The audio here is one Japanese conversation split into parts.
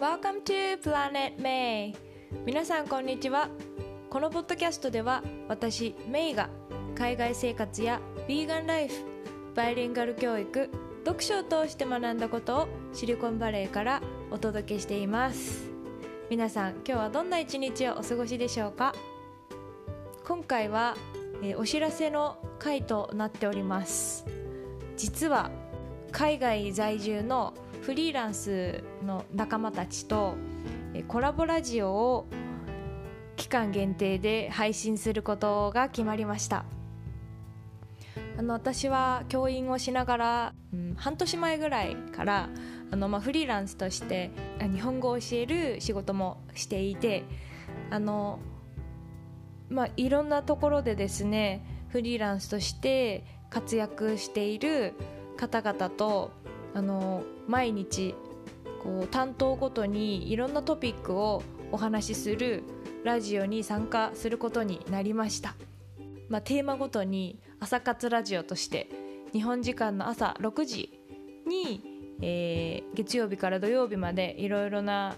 Welcome to Planet May. 皆さんこんにちは。このポッドキャストでは私メイが海外生活やヴィーガンライフバイリンガル教育読書を通して学んだことをシリコンバレーからお届けしています。皆さん今日はどんな一日をお過ごしでしょうか？今回は、えーお知らせの回となっております。実は海外在住のフリーランスの仲間たちとコラボラジオを期間限定で配信することが決まりました。あの私は教員をしながら、うん、半年前ぐらいからあの、まあ、フリーランスとして日本語を教える仕事もしていてあの、まあ、いろんなところでですねフリーランスとして活躍している方々とあの毎日こう担当ごとにいろんなトピックをお話しするラジオに参加することになりました、まあ、テーマごとに朝活ラジオとして日本時間の朝6時に、えー月曜日から土曜日までいろいろな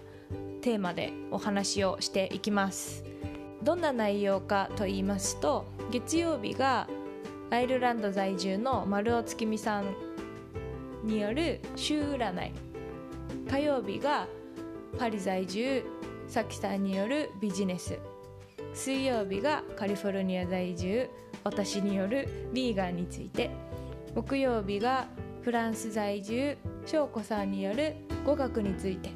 テーマでお話をしていきます。どんな内容かと言いますと月曜日がアイルランド在住の丸尾月美さんによる週占い。火曜日がパリ在住さきさんによるビジネス。水曜日がカリフォルニア在住私によるヴィーガンについて。木曜日がフランス在住翔子さんによる語学について。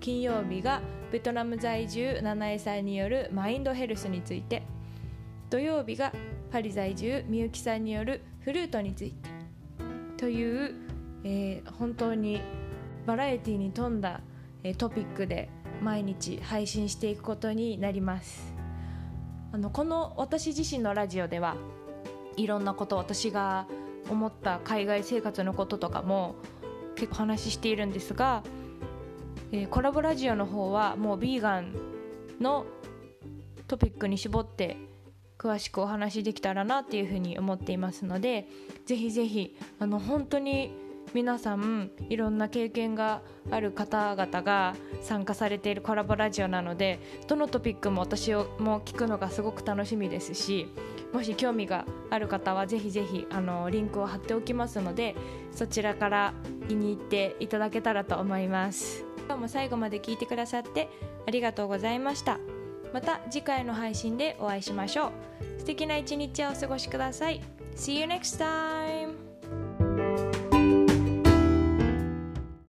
金曜日がベトナム在住七重さんによるマインドヘルスについて。土曜日がパリ在住みゆきさんによるフルートについて。という、えー本当にバラエティに富んだ、えトピックで毎日配信していくことになります。あのこの私自身のラジオではいろんなこと私が思った海外生活のこととかも結構話しているんですが、えーコラボラジオの方はもうビーガンのトピックに絞って詳しくお話しできたらなっていうふうに思っていますのでぜひぜひあの本当に皆さんいろんな経験がある方々が参加されているコラボラジオなのでどのトピックも私も聞くのがすごく楽しみですしもし興味がある方はぜひぜひあのリンクを貼っておきますのでそちらから見に行っていただけたらと思います。今日も最後まで聞いてくださってありがとうございました。また次回の配信でお会いしましょう。素敵な一日をお過ごしください。See you next time!